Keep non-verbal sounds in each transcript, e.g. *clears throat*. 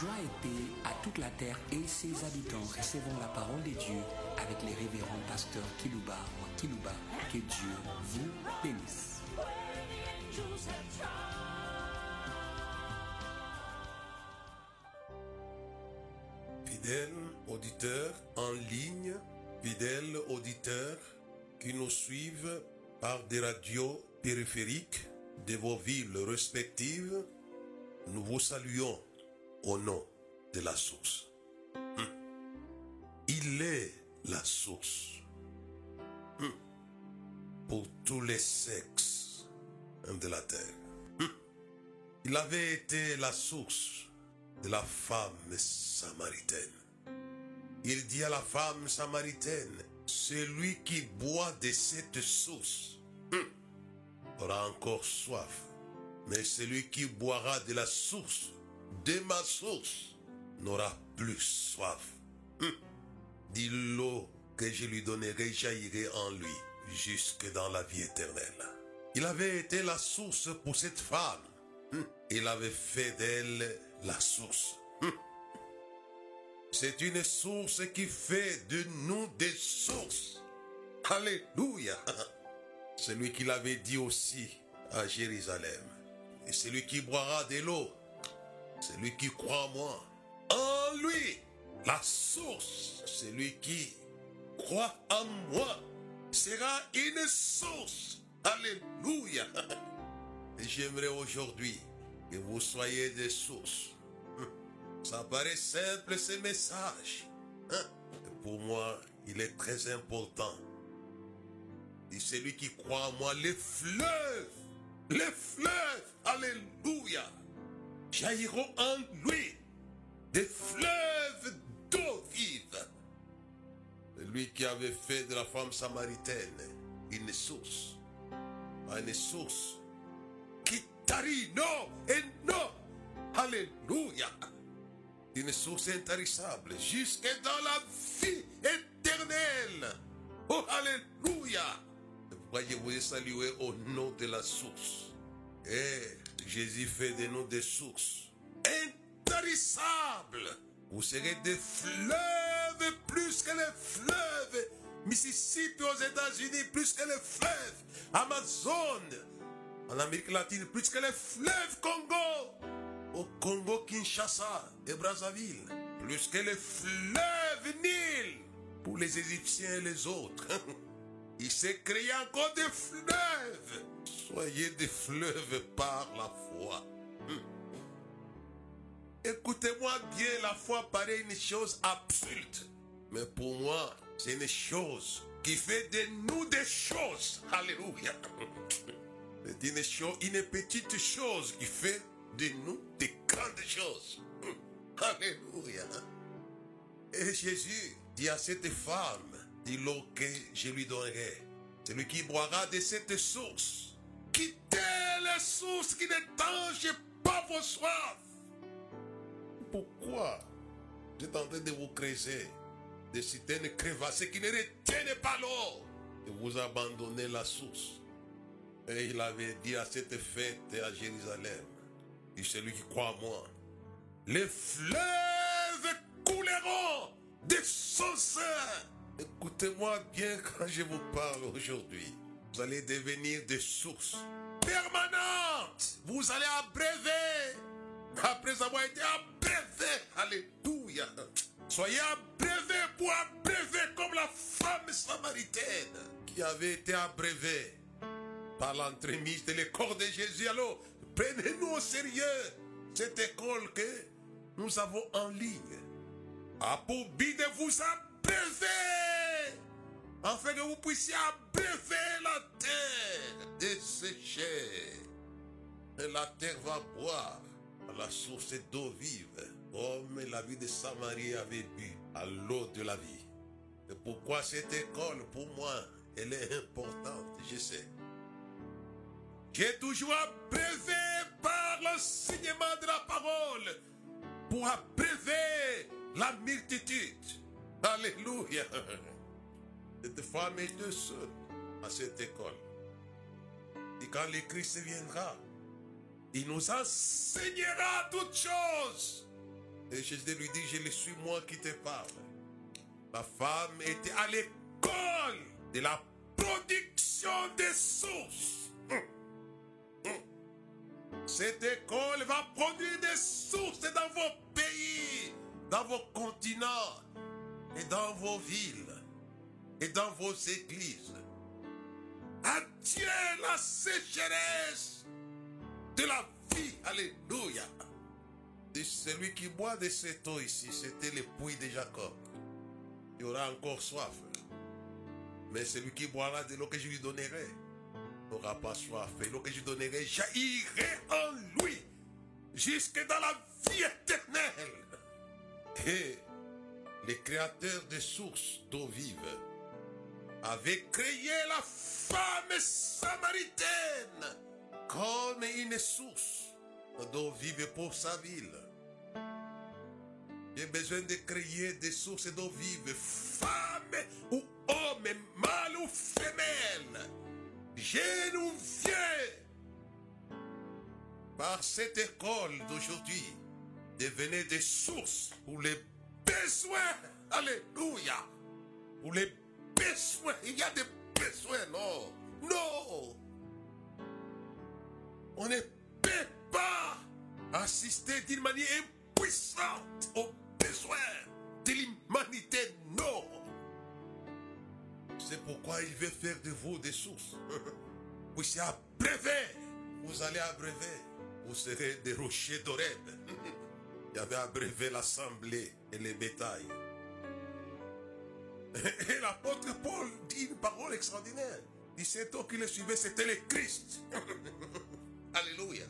Joie et paix à toute la terre et ses habitants. Recevons la parole de Dieu avec les révérends pasteurs Kilouba ou Kilouba. Que Dieu vous bénisse. Fidèles auditeurs en ligne, fidèles auditeurs qui nous suivent par des radios périphériques de vos villes respectives, nous vous saluons au nom de la source. Hum. Il est la source Hum. pour tous les sexes de la terre. Hum. Il avait été la source de la femme samaritaine. Il dit à la femme samaritaine, celui qui boit de cette source aura encore soif. Mais celui qui boira de la source, de ma source, n'aura plus soif. Hum. L'eau que je lui donnerai jaillirait en lui jusque dans la vie éternelle. Il avait été la source pour cette femme. Hum. Il avait fait d'elle la source. Hum. C'est une source qui fait de nous des sources. Alléluia. *laughs* Celui qui l'avait dit aussi à Jérusalem. Et celui qui boira de l'eau, celui qui croit en moi, en lui, la source, celui qui croit en moi, sera une source. Alléluia. *laughs* Et j'aimerais aujourd'hui que vous soyez des sources. *laughs* Ça paraît simple ce message. Hein? Pour moi, il est très important. Et celui qui croit en moi, les fleuves, les fleuves, alléluia, jailliront en lui des fleuves d'eau vive. Lui qui avait fait de la femme samaritaine une source, une source qui tarit, non, et non, alléluia une source intarissable jusque dans la vie éternelle. Oh, alléluia. Je vous salué au nom de la source. Et Jésus fait de nous des sources intarissables. Vous serez des fleuves plus que les fleuves. Mississippi aux États-Unis plus que les fleuves. Amazon en Amérique latine plus que les fleuves Congo au Congo, Kinshasa et Brazzaville, plus que les fleuves Nil pour les Égyptiens et les autres. *laughs* Il s'est créé encore des fleuves. Soyez des fleuves par la foi. Écoutez-moi bien, la foi paraît une chose absurde. Mais pour moi, c'est une chose qui fait de nous des choses. Alléluia. *laughs* C'est une chose, une petite chose qui fait de nous des grandes choses. Alléluia. Et Jésus dit à cette femme, dit l'eau que je lui donnerai. Celui qui boira de cette source, quittez les sources qui ne tangent pas vos soifs. Pourquoi vous êtes en train de vous creuser des citernes crevassées qui ne retiennent pas l'eau et vous abandonnez la source? Et il avait dit à cette fête à Jérusalem, et celui qui croit en moi, les fleuves couleront des son sein. Écoutez-moi bien quand je vous parle aujourd'hui. Vous allez devenir des sources permanentes. Vous allez abreuver. Après avoir été abreuvé. Alléluia. Soyez abreuvés pour abreuver comme la femme samaritaine qui avait été abreuvée par l'entremise de l'école de Jésus. Alors, prenez-nous au sérieux cette école que nous avons en ligne. A pour but de vous abreuver, afin que vous puissiez abreuver la terre desséchée. Et la terre va boire à la source d'eau vive, comme la vie de Samarie avait bu à l'eau de la vie. Et pourquoi cette école, pour moi, elle est importante, je sais. J'ai toujours abreuvé par l'enseignement de la parole pour abreuver la multitude. Alléluia. Cette femme était seule à cette école. Et quand le Christ viendra, il nous enseignera toutes choses. Et Jésus lui dit, je le suis moi qui te parle. La femme était à l'école de la production des sources. Cette école va produire des sources dans vos pays, dans vos continents et dans vos villes et dans vos églises. Adieu la sécheresse de la vie. Alléluia. Celui qui boit de cette eau ici, c'était le puits de Jacob. Il aura encore soif. Mais celui qui boira de l'eau que je lui donnerai n'aura pas soif. Et l'eau que je lui donnerai jaillirait en lui jusque dans la vie éternelle. Et le créateur des sources d'eau vive avait créé la femme samaritaine comme une source d'eau vive pour sa ville. J'ai besoin de créer des sources d'eau vive, femme ou homme, mâle ou femelle, jeune ou vieux. Par cette école d'aujourd'hui, devenez des sources pour les besoins. Alléluia. Pour les besoins. Il y a des besoins, non. Non. On ne peut pas assister d'une manière impuissante aux besoins de l'humanité, non. C'est pourquoi il veut faire de vous des sources. *laughs* Vous c'est abreuver. Vous allez abreuver. Vous serez des rochers d'Oreb. *laughs* Il avait abreuvé l'assemblée et les bétails. *laughs* Et l'apôtre Paul dit une parole extraordinaire. Il homme qui le suivait, c'était le Christ. *laughs* Alléluia.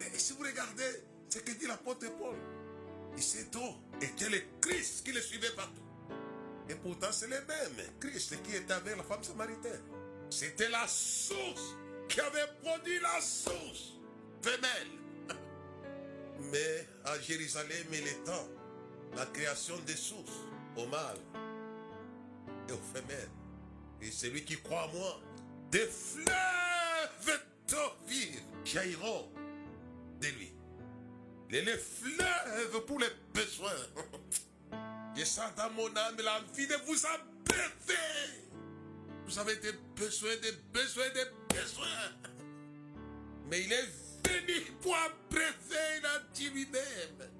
Et si vous regardez ce que dit l'apôtre Paul, il homme était le Christ qui le suivait partout. Et pourtant, c'est le même Christ qui était avec la femme samaritaine. C'était la source qui avait produit la source femelle. Mais à Jérusalem, il est temps, la création des sources au mâle et aux femelles. Et celui qui croit en moi, des fleuves d'eau vive jailliront de lui. Et les fleuves pour les besoins. *laughs* Je sens dans mon âme l'envie de vous abreuver. Vous avez des besoins, des besoins, des besoins. Mais il est il a dit lui-même.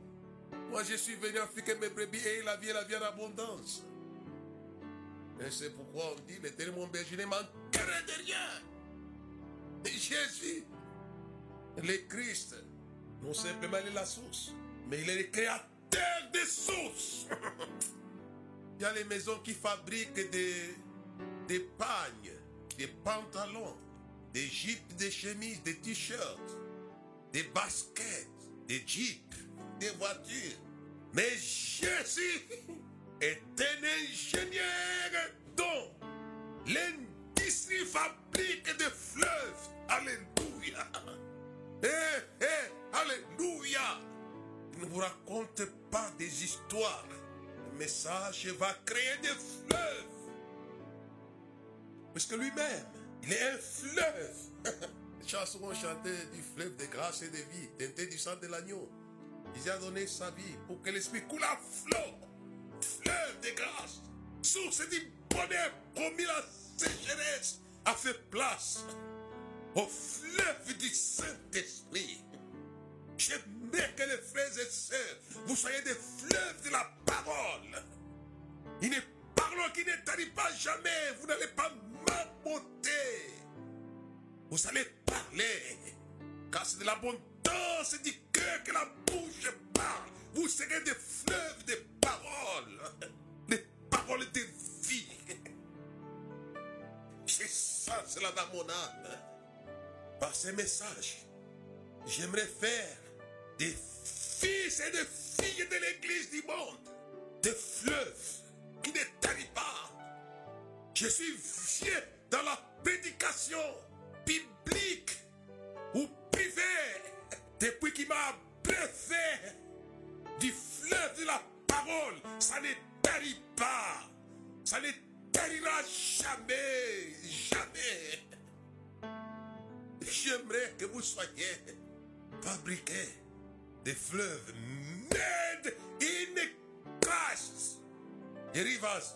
Moi, je suis venu afficher mes brebis et la vie, la vie en abondance. Et c'est pourquoi on dit, l'éternel mon berger ne manquerait de rien. Et Jésus, le Christ, non simplement il est la source, mais il est le créateur des sources. *laughs* il y a les maisons qui fabriquent des, des pagnes, des pantalons, des jeeps, des chemises, des t-shirts, des baskets, des jeeps des voitures. Mais Jésus est un ingénieur dont l'industrie fabrique des fleuves. Alléluia. Eh, eh, alléluia. Il ne vous raconte pas des histoires. Le message va créer des fleuves. Parce que lui-même, il est un fleuve. *laughs* Les chansons ont chanté du fleuve de grâce et de vie, teinté du sang de l'agneau. Il a donné sa vie pour que l'esprit coule à flot, fleuve de grâce, source du bonheur, promis la sécheresse, a fait place au fleuve du Saint-Esprit. J'aimerais que les frères et sœurs, vous soyez des fleuves de la parole. Une parole qui ne pas jamais. Vous n'allez pas m'aboter. Vous allez parler. Car c'est de l'abondance du cœur que la bouche parle. Vous serez des fleuves de paroles. Des paroles de vie. J'ai ça, cela dans mon âme. Par ces messages, j'aimerais faire des fils et des filles de l'église du monde. Des fleuves qui ne tarissent pas. Je suis vieux dans la prédication ou privée depuis qu'il m'a brevet du fleuve de la parole. Ça ne tarit pas. Ça ne tarira jamais. Jamais. J'aimerais que vous soyez fabriqués des fleuves made in Christ. Des rivages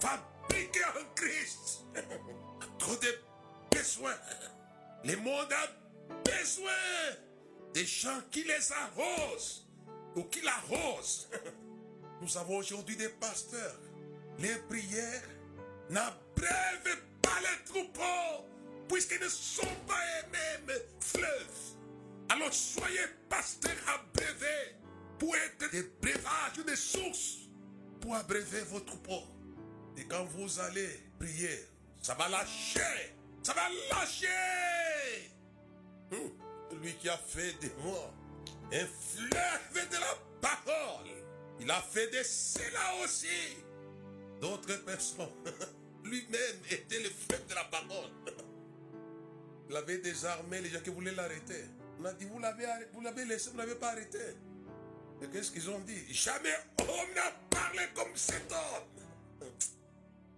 fabriqués en Christ. *laughs* Trop de besoins. Le monde a besoin des gens qui les arrosent ou qui l'arrosent. *laughs* Nous avons aujourd'hui des pasteurs. Les prières n'abreuvent pas les troupeaux puisqu'ils ne sont pas les mêmes fleuves. Alors soyez pasteurs abreuvés pour être des breuvages, des sources pour abreuver vos troupeaux. Et quand vous allez prier, ça va lâcher. Ça va lâcher. Hum, Lui qui a fait de moi un fleuve de la parole. Il a fait de cela aussi. D'autres personnes. *laughs* Lui-même était le fleuve de la parole. *laughs* Il avait désarmé les gens qui voulaient l'arrêter. On a dit, vous l'avez vous l'avez laissé, vous ne l'avez pas arrêté. Et qu'est-ce qu'ils ont dit? Jamais homme n'a parlé comme cet homme.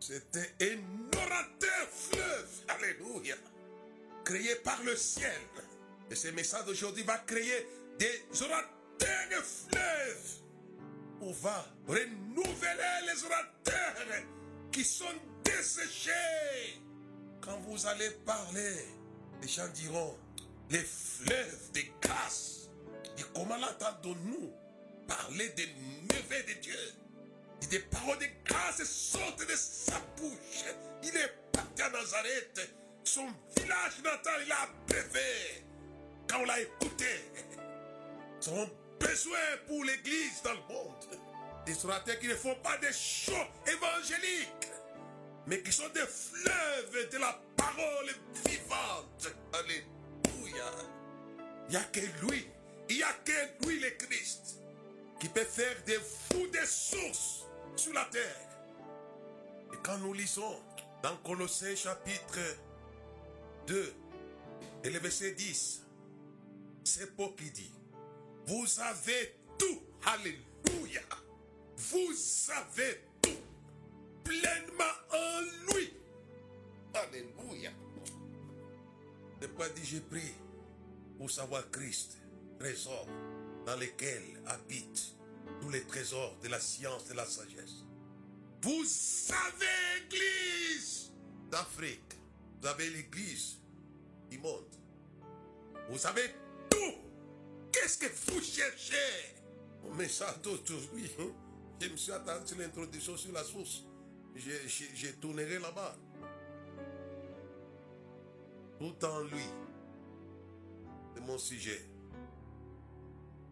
C'était un orateur fleuve. Alléluia. Créé par le ciel. Et ce message d'aujourd'hui va créer des orateurs fleuves. On va renouveler les orateurs qui sont desséchés. Quand vous allez parler, les gens diront, les fleuves de grâce. Et comment l'entendons-nous? Parler des neveux de Dieu des paroles de grâce sortent de sa bouche. Il est parti à Nazareth. Son village natal, il a brevé. Quand on l'a écouté, *laughs* avons besoin pour l'église dans le monde. Des orateurs qui ne font pas des shows évangéliques, mais qui sont des fleuves de la parole vivante. Alléluia. Il n'y a que lui, il n'y a que lui le Christ, qui peut faire de vous des sources sur la terre. Et quand nous lisons dans Colossiens chapitre 2 et le verset 10, c'est Paul qui dit, vous avez tout, alléluia, vous avez tout, pleinement en lui, alléluia. Ne pas dit, j'ai pris pour savoir Christ, trésor dans lequel habitent tous les trésors de la science et de la sagesse. Vous avez l'église d'Afrique, vous avez l'église du monde, vous avez tout. Qu'est-ce que vous cherchez? Mon message d'aujourd'hui, hein, je me suis attendu l'introduction sur la source. Je tournerai là-bas. Tout en lui. C'est mon sujet.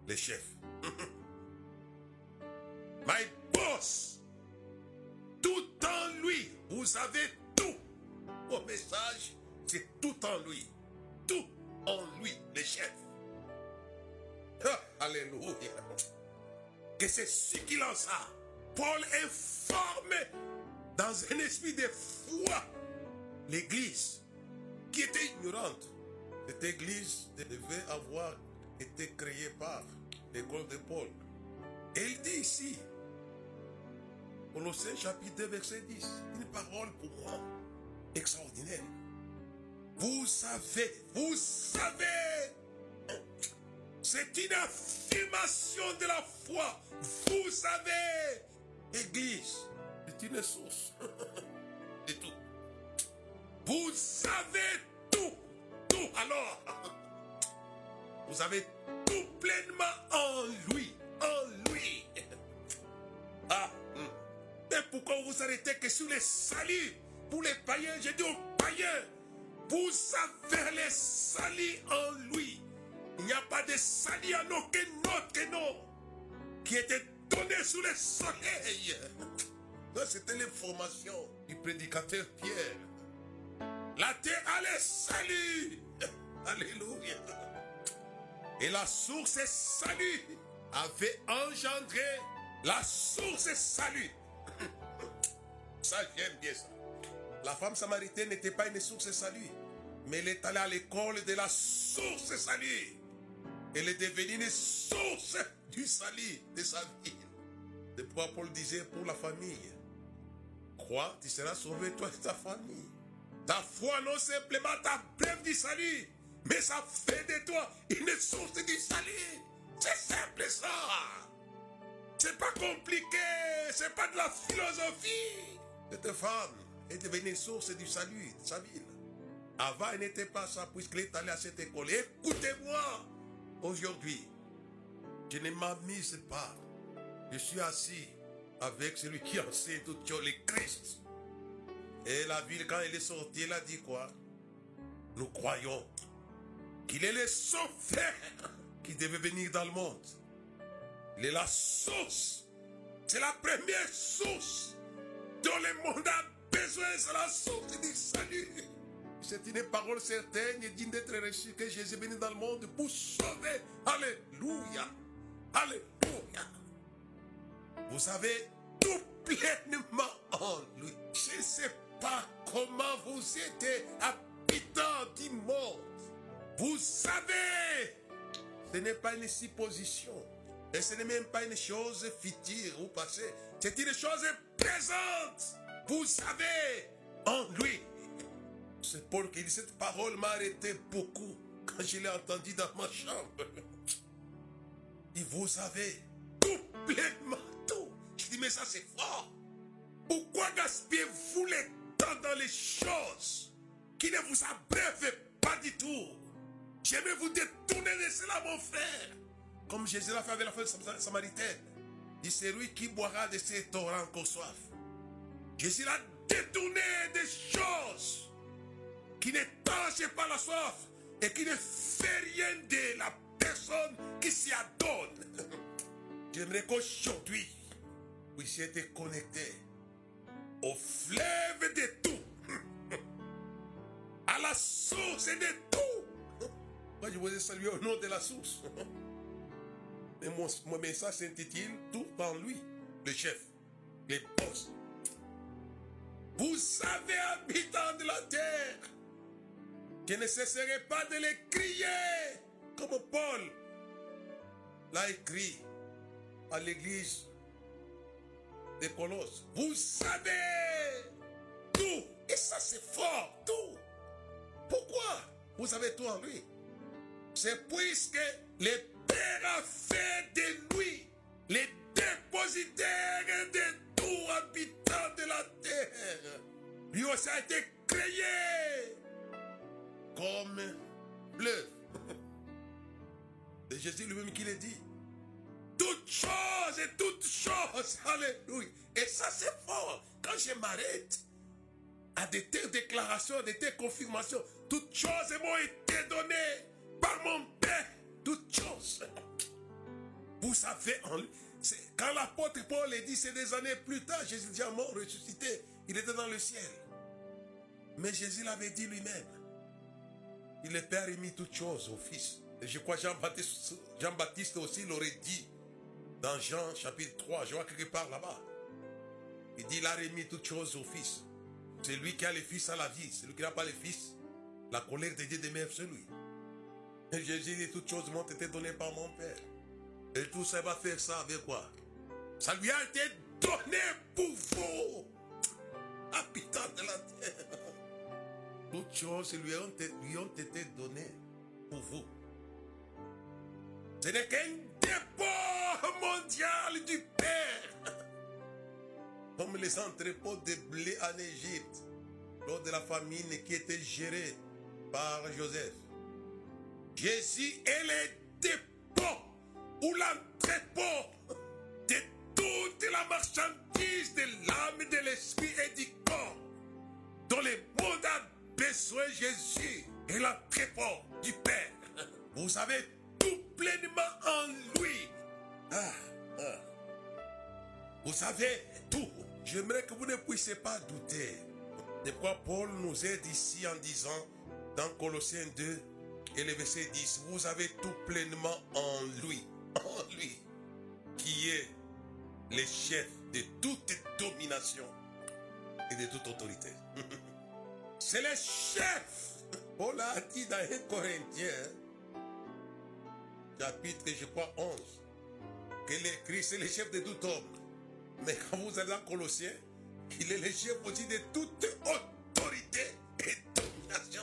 Les chefs. *laughs* My boss. Tout en lui. Vous avez tout. Mon message, c'est tout en lui. Tout en lui, les chefs. Ah, alléluia. Que c'est ce qu'il en ça. Paul est formé dans un esprit de foi. L'église qui était ignorante. Cette église devait avoir été créée par l'école de Paul. Et il dit ici, Colossiens chapitre 2, verset 10, une parole pour moi extraordinaire. Vous savez, vous savez, c'est une affirmation de la foi. Vous savez, Église, c'est une source *laughs* de tout. Vous savez tout, tout. Alors, *laughs* vous avez tout pleinement en lui, en lui. *laughs* Ah, pourquoi vous arrêtez que sur les saluts pour les païens J'ai dit aux païens, vous avez les saluts en lui. Il n'y a pas de salut en aucun autre nom qui était donné sous le soleil. *laughs* C'était l'information du prédicateur Pierre. La terre a le salut. *laughs* Alléluia. Et la source est salut avait engendré la source est salut. Ça, j'aime bien ça. La femme samaritaine n'était pas une source salut, mais elle est allée à l'école de la source salut. Elle est devenue une source du salut de sa vie. C'est pourquoi Paul disait pour la famille, crois, tu seras sauvé toi et ta famille. Ta foi non simplement ta brève du salut, mais ça fait de toi une source du salut. C'est simple ça. C'est pas compliqué. C'est pas de la philosophie. Cette femme est devenue source du salut de sa ville. Avant, elle n'était pas ça puisqu'elle est allée à cette école. Écoutez-moi. Aujourd'hui, je ne m'amuse pas. Je suis assis avec celui qui enseigne tout le Christ. Et la ville, quand elle est sortie, elle a dit quoi? Nous croyons qu'il est le sauveur qui devait venir dans le monde. Il est la source. C'est la première source dont le monde a besoin. C'est la source du salut. C'est une parole certaine et digne d'être reçue que Jésus est venu dans le monde pour sauver. Alléluia. Alléluia. Vous avez tout pleinement en lui. Je ne sais pas comment vous êtes habitant du monde. Vous savez, ce n'est pas une supposition. Et ce n'est même pas une chose future ou passée. C'est une chose présente. Vous savez, en lui. C'est Paul qui dit cette parole m'a arrêté beaucoup quand je l'ai entendue dans ma chambre. Et vous avez tout pleinement tout. Je dis, mais ça c'est fort. Pourquoi gaspillez-vous le temps dans les choses qui ne vous abreuvent pas du tout? J'aimerais vous détourner de cela, mon frère. Comme Jésus l'a fait avec la femme samaritaine. Il dit, c'est lui qui boira de ces torrents qu'on soif. Jésus l'a détourné des choses qui ne tangent pas la soif et qui ne fait rien de la personne qui s'y adonne. *laughs* J'aimerais qu'aujourd'hui, vous puissiez être connectés au fleuve de tout, *laughs* à la source de tout. Moi, je vous ai salué au nom de la source. *laughs* Et mon, mon message s'intitule Tout en lui, le chef, les boss. Vous savez, habitants de la terre, je ne cesserai pas de les crier, comme Paul l'a écrit à l'église de Colosse. Vous savez tout, et ça c'est fort, tout. Pourquoi vous savez tout en lui? C'est puisque le Fait de lui les dépositaires de tout habitant de la terre. Lui aussi a été créé comme fleuve. C'est Jésus lui-même qui l'a dit. Toutes choses et toutes choses. Alléluia. Et ça c'est fort. Quand je m'arrête à de telles déclarations, de telles confirmations, toutes choses m'ont été données par mon Père. Toutes choses. Vous savez, quand l'apôtre Paul est dit, c'est des années plus tard, Jésus déjà mort, ressuscité, il était dans le ciel. Mais Jésus l'avait dit lui-même. Il le Père mis toutes choses au Fils. Et je crois Jean-Baptiste Jean -Baptiste aussi l'aurait dit dans Jean chapitre 3, je vois quelque part là-bas. Il dit, il a remis toutes choses au Fils. C'est lui qui a le Fils à la vie. Celui qui n'a pas le Fils, la colère de Dieu demeure sur lui. Et Jésus dit, toutes choses m'ont été données par mon Père. Et tout ça va faire ça avec quoi? Ça lui a été donné pour vous, habitants de la terre. Toutes choses lui ont, lui ont été données pour vous. Ce n'est qu'un dépôt mondial du Père. Comme les entrepôts de blé en Égypte, lors de la famine qui était gérée par Joseph. Jésus est le dépôt ou l'entrepôt de toute la marchandise de l'âme, de l'esprit et du corps. Dont le monde a besoin, Jésus est l'entrepôt du Père. Vous avez tout pleinement en lui. Ah, ah. Vous savez tout. J'aimerais que vous ne puissiez pas douter de quoi Paul nous aide ici en disant dans Colossiens 2 et le verset 10, vous avez tout pleinement en lui, en lui, qui est le chef de toute domination et de toute autorité. *laughs* C'est le chef. Paul a dit dans 1 Corinthiens, chapitre, je crois, 11, que le Christ est le chef de tout homme. Mais quand vous allez dans Colossiens, il est le chef aussi de toute autorité et domination.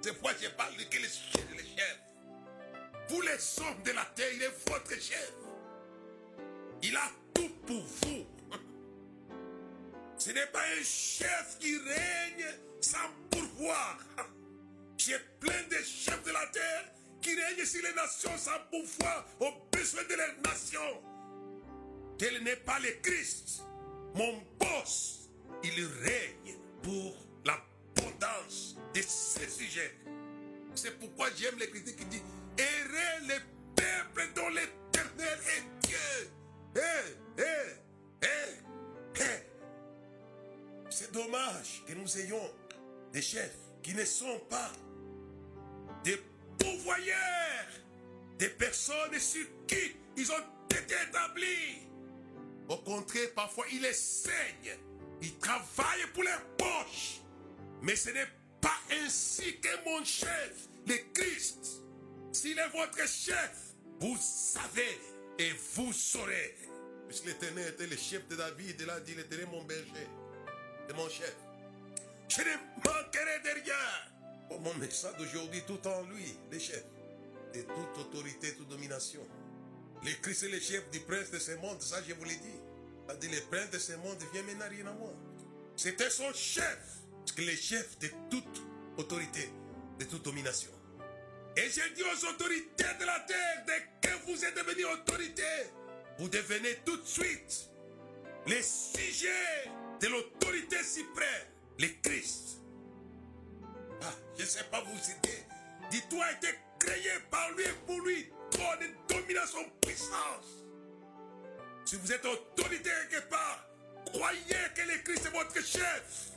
C'est pourquoi je parle de que le chef, le chef. Vous les hommes de la terre, il est votre chef. Il a tout pour vous. Ce n'est pas un chef qui règne sans pouvoir. J'ai plein de chefs de la terre qui règnent sur les nations sans pouvoir aux besoins de leurs nations. Tel n'est pas le Christ. Mon boss, il règne pour l'abondance de ses sujets. C'est pourquoi j'aime l'écriture qui dit Errez les peuples dont l'éternel est Dieu. Eh, eh, eh, eh. C'est dommage que nous ayons des chefs qui ne sont pas des pourvoyeurs, des personnes sur qui ils ont été établis. Au contraire, parfois, ils les saignent. Ils travaillent pour leurs poches. Mais ce n'est pas ainsi que mon chef, le Christ. S'il est votre chef, vous savez et vous saurez. Puisque l'éternel était le chef de David, il a dit l'éternel mon berger et mon chef. Je ne manquerai de rien. Pour mon message d'aujourd'hui, tout en lui, le chef de toute autorité, toute domination. Le Christ est le chef du prince de ce monde, ça je vous l'ai dit. Il a dit le prince de ce monde vient maintenant rien à moi. C'était son chef, parce que le chef de toute autorité, de toute domination. Et j'ai dit aux autorités de la terre, dès que vous êtes devenus autorité, vous devenez tout de suite les sujets de l'autorité suprême, le Christ. Ah, je ne sais pas vous citer. Dis-toi été créé par lui et pour lui, trône de domination, puissance. Si vous êtes autorité quelque part, croyez que le Christ est votre chef.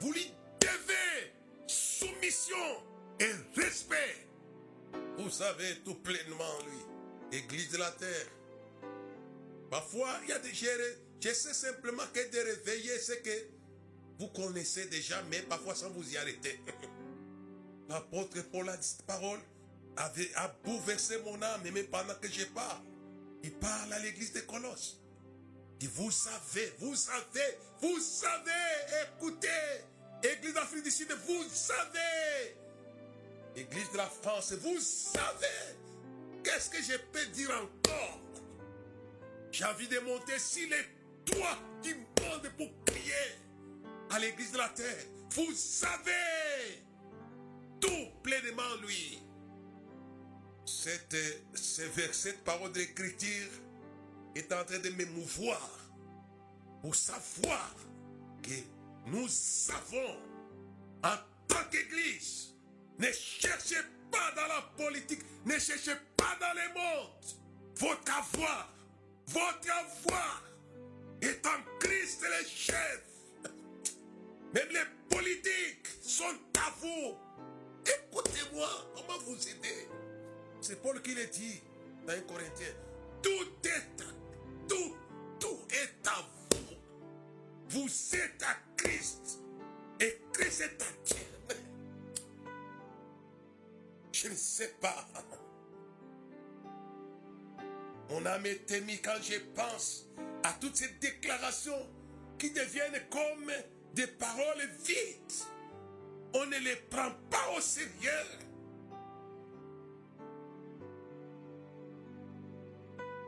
Vous lui devez soumission et respect. Vous savez tout pleinement lui, Église de la terre. Parfois, il y a des. J'essaie simplement que de réveiller ce que vous connaissez déjà, mais parfois sans vous y arrêter. *laughs* L'apôtre Paul a dit cette parole, avait, a bouleversé mon âme, mais pendant que je parle, il parle à l'église de Colosses. Il dit, vous savez, vous savez, vous savez, écoutez, église d'Afrique du Sud, vous savez, église de la France, vous savez, qu'est-ce que je peux dire encore? J'ai envie de monter sur les toits du monde pour prier à l'église de la terre. Vous savez tout pleinement lui. Cette, parole d'écriture est en train de m'émouvoir pour savoir que nous savons en tant qu'église, ne cherchez pas dans la politique, ne cherchez pas dans le monde. Votre avoir, votre avoir est en Christ le chef. Même les politiques sont à vous. Écoutez-moi, comment vous aider C'est Paul qui le dit dans 1 Corinthiens. Tout est à, tout, tout est à vous. Vous êtes à Christ. Et Christ est à Dieu. Je ne sais pas. Mon âme est émue quand je pense à toutes ces déclarations qui deviennent comme des paroles vides. On ne les prend pas au sérieux.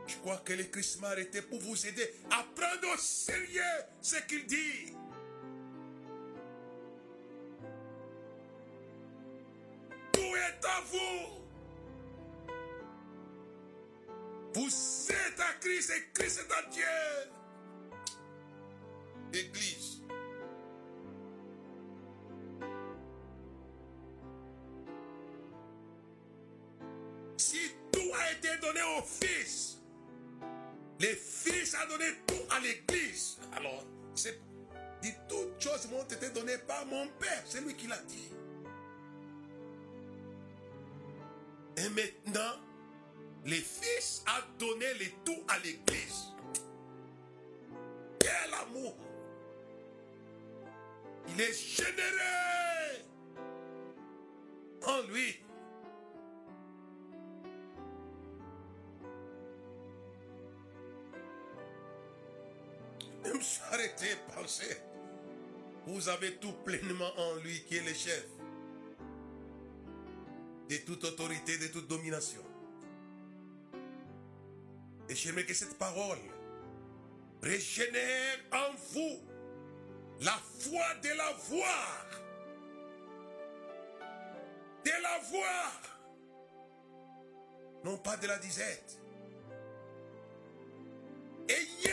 Je crois que le Christ m'a arrêté pour vous aider à prendre au sérieux ce qu'il dit. Vous. Vous êtes à Christ et Christ est à Dieu. Église. Si tout a été donné au Fils, le Fils a donné tout à l'Église. Alors, c'est toutes choses m'ont été données par mon Père. C'est lui qui l'a dit. Et maintenant, le Fils a donné le tout à l'Église. Quel amour! Il est généreux en lui. Même s'arrêter, penser. Vous avez tout pleinement en lui qui est le chef de toute autorité, de toute domination. Et j'aimerais que cette parole régénère en vous la foi de la voir. De la voir. Non pas de la disette. Ayez.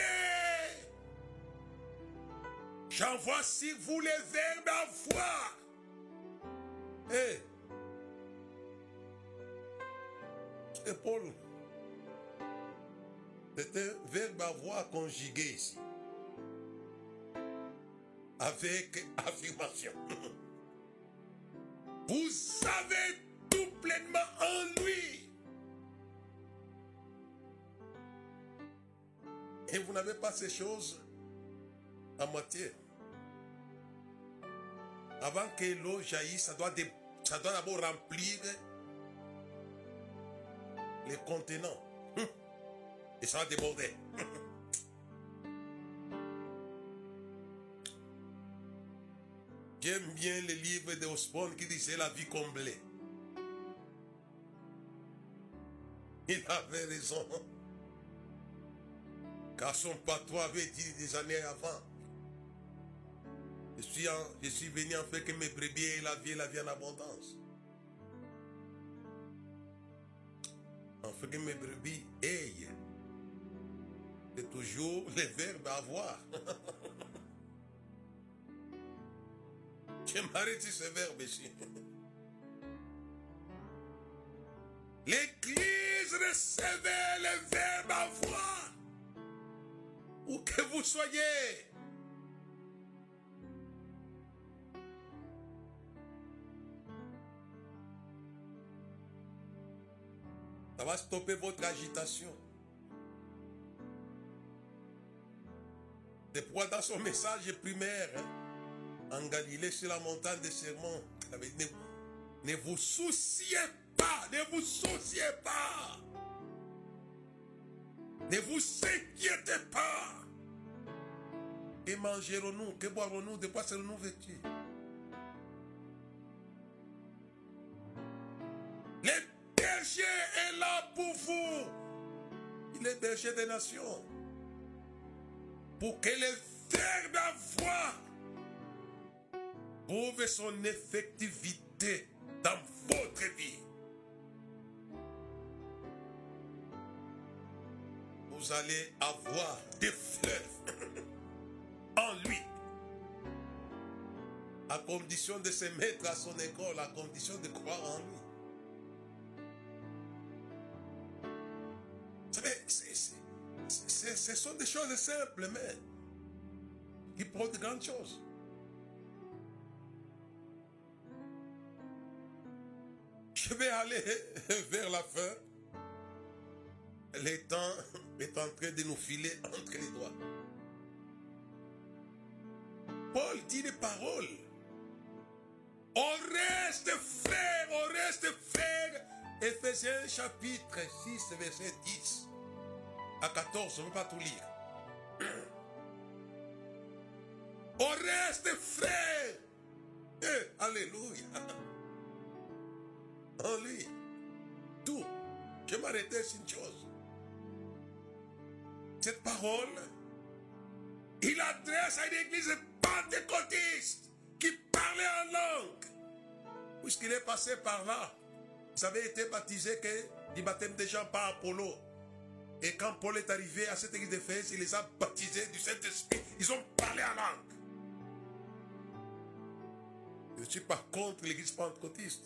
J'envoie sur vous les verbes à voir. C'est Paul. C'est un verbe à voir conjugué ici. Avec affirmation. *clears throat* Vous avez tout pleinement en lui. Et vous n'avez pas ces choses à moitié. Avant que l'eau jaillisse, ça doit, ça doit d'abord remplir les contenants. Hum. Et ça va déborder. J'aime bien le livre de Osborne qui disait la vie comblée. Il avait raison. Car son patron avait dit des années avant. Je suis, je suis venu en fait que mes brebis aient la vie et la vie en abondance. En fait que mes brebis aient. C'est toujours *laughs* les verbes à avoir. *laughs* M'arrête sur ce verbe ici. *laughs* L'église recevait le verbe avoir. Où que vous soyez. Stopper votre agitation. C'est pourquoi dans son message primaire, hein, en Galilée, sur la montagne des dit, ne, ne vous souciez pas, ne vous souciez pas. Ne vous inquiétez pas. Que mangerons-nous Que boirons-nous De quoi serons-nous vêtus? Il est berger des nations. Pour que le verbe avoir trouve son effectivité dans votre vie. Vous allez avoir des fleuves *laughs* en lui. À condition de se mettre à son école, à condition de croire en lui. Ce sont des choses simples, mais qui portent de grandes choses. Je vais aller *laughs* vers la fin. Le temps *laughs* est en train de nous filer entre les doigts. Paul dit des paroles. On reste frère, on reste frère. Ephésiens chapitre 6, verset 10 à 14, on ne peut pas tout lire. On reste frère. Eh, alléluia. *laughs* En lui. Tout. Je m'arrêtais sur une chose. Cette parole, il adresse à une église pentecôtiste qui parlait en langue. Puisqu'il est passé par là, vous avez été baptisé que du baptême des gens par Apollo. Et quand Paul est arrivé à cette église d'Éphèse, il les a baptisés du Saint-Esprit. Ils ont parlé en langue. Je ne suis pas contre l'église pentecôtiste.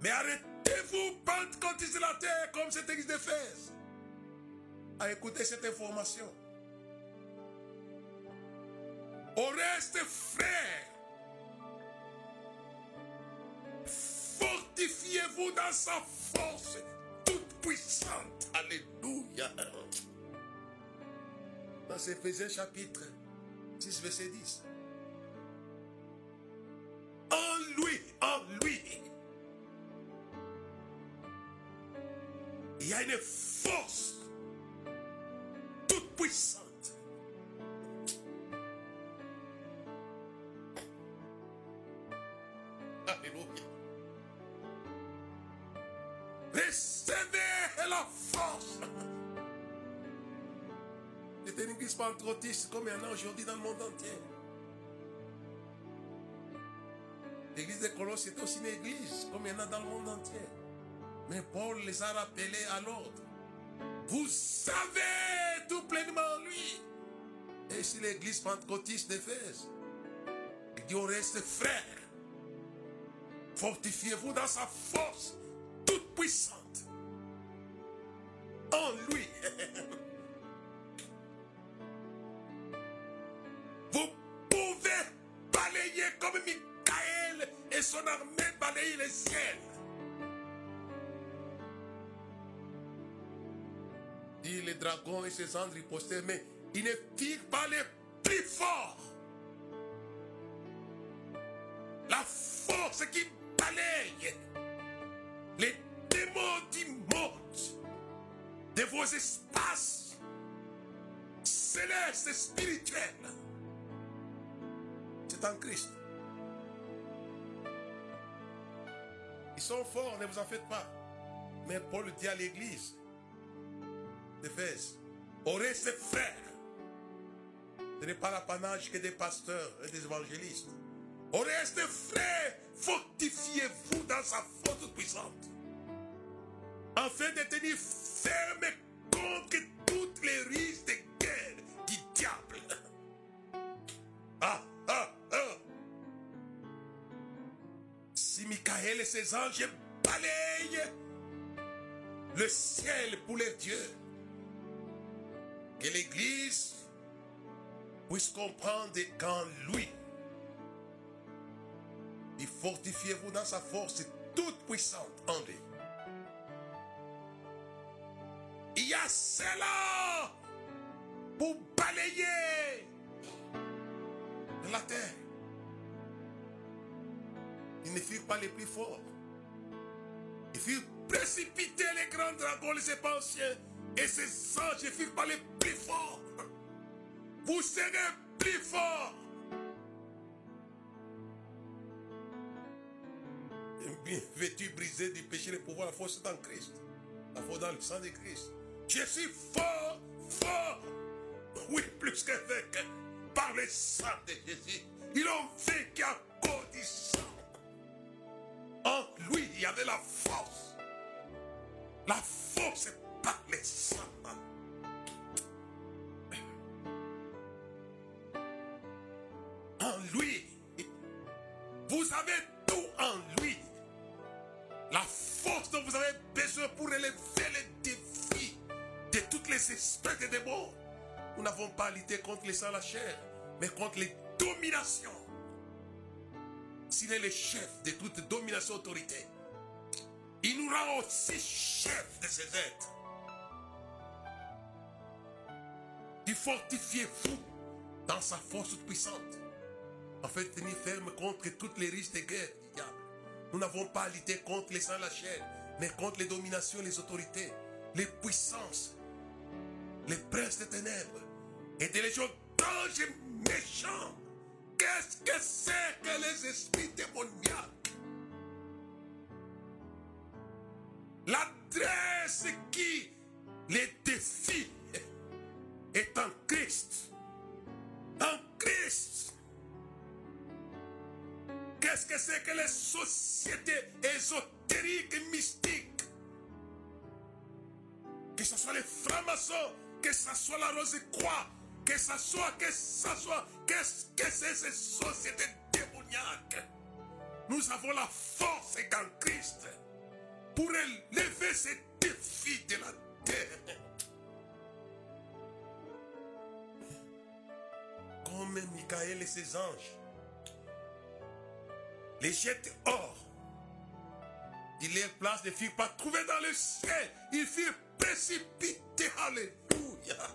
Mais arrêtez-vous, pentecôtistes de la terre, comme cette église d'Éphèse, à écouter cette information. On reste frères. Fortifiez-vous dans sa force puissante. Alléluia. Dans Éphésiens chapitre 6, verset 10. En lui, en lui, il y a une force toute puissante. Recevez la force. C'est une église pentecôtiste comme il y en a aujourd'hui dans le monde entier. L'église de Colosse est aussi une église comme il y en a dans le monde entier. Mais Paul les a rappelés à l'ordre. Vous savez tout pleinement lui. Et c'est l'église pentecôtiste d'Éphèse. Dit au reste frère, fortifiez-vous dans sa force toute puissante. En lui. *laughs* Vous pouvez balayer comme Michael et son armée balayer le ciel. Dit les dragons et ses anges ripostaient, mais ils ne firent pas les plus forts. La force qui balaye les démons du monde de vos espaces célestes et spirituels. C'est en Christ. Ils sont forts, ne vous en faites pas. Mais Paul dit à l'église d'Éphèse, aurez ses frères. Ce n'est pas l'apanage que des pasteurs et des évangélistes. Aurez ses frères, fortifiez-vous dans sa force puissante. Afin de tenir ferme contre toutes les risques de guerre du diable. Ah, ah, ah. Si Michael et ses anges balayent le ciel pour les dieux, que l'Église puisse comprendre qu'en lui, il fortifiez-vous dans sa force toute puissante en lui. A cela pour balayer la terre. Ils ne furent pas les plus forts. Ils furent précipités les grands dragons, les épansiens, et ces anges ne furent pas les plus forts. Vous serez plus forts. Vêtu, brisé du péché, le pouvoir, la force est en Christ? La force dans le sang de Christ. Je suis fort, fort. Oui, plus que vainqueur. Par le sang de Jésus. Ils ont vaincu à cause du sang. En lui, il y avait la force. La force est par le sang. En lui, vous avez tout en lui. La force dont vous avez besoin pour relever les défis de toutes les espèces de démons. Nous n'avons pas à lutter contre les sangs la chair, mais contre les dominations. S'il est le chef de toute domination autorité, il nous rend aussi chef de ces êtres. Il fortifiez-vous dans sa force puissante, afin de tenir ferme contre toutes les risques de guerre du diable. Nous n'avons pas à lutter contre les sangs la chair, mais contre les dominations, les autorités, les puissances, les princes des ténèbres et des légions d'anges méchants. Qu'est-ce que c'est que les esprits démoniaques? L'adresse qui les défie est en Christ. En Christ. Qu'est-ce que c'est que les sociétés ésotériques et mystiques? Que ce soit les francs-maçons, que ce soit la Rose-Croix, que ce soit, que ce soit, qu'est-ce que c'est ces sociétés démoniaques Nous avons la force qu'en Christ pour élever ces défis de la terre. Comme Michael et ses anges les jettent hors. Il les place ne furent pas trouvés dans le ciel. Ils furent précipités. Alléluia.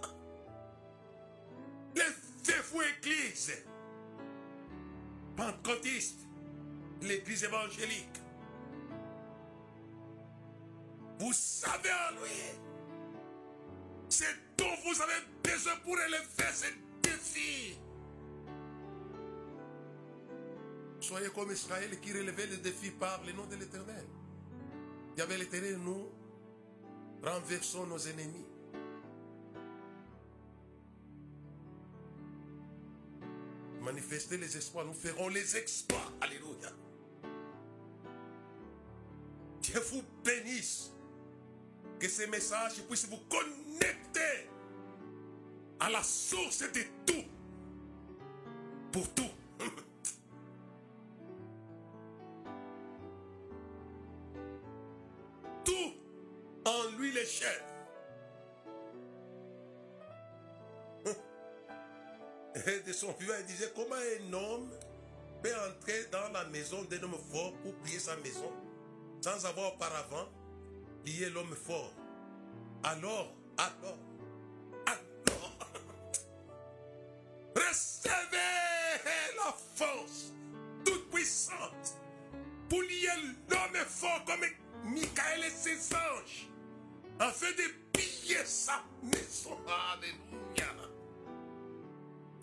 Levez-vous, Église. Pentecôtiste. L'église évangélique. Vous savez en lui. C'est dont vous avez besoin pour élever ces défis. Soyez comme Israël qui relevait les défis par le nom de l'Éternel. Il y avait l'Éternel, nous, Renversons nos ennemis. Manifestez les espoirs, nous ferons les exploits. Alléluia. Dieu vous bénisse. Que ces messages puissent vous connecter à la source de tout. Pour tout Et de son vivant, il disait comment un homme peut entrer dans la maison d'un homme fort pour plier sa maison sans avoir auparavant plié l'homme fort? Alors, alors, alors, *laughs* recevez la force toute puissante pour lier l'homme fort comme Michael et ses anges afin de piller sa maison.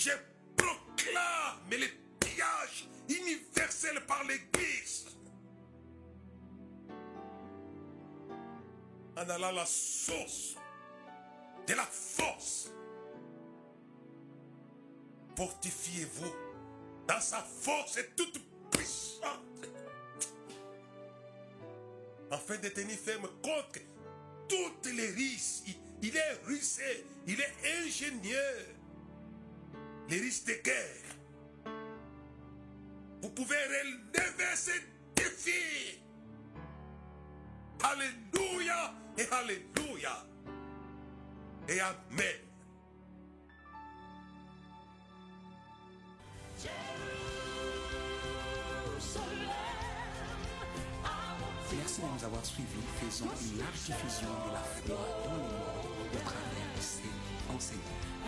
Je proclame le pillage universel par l'Église. En allant à la source de la force. Fortifiez-vous dans sa force toute puissante. Afin de tenir ferme contre toutes les risques. Il est rusé, il est ingénieur les risques de guerre. Vous pouvez relever ces défis. Alléluia et Alléluia. Et Amen. Merci de nous avoir suivis. Faisons une large diffusion de la foi dans le monde au travers de ces enseignements.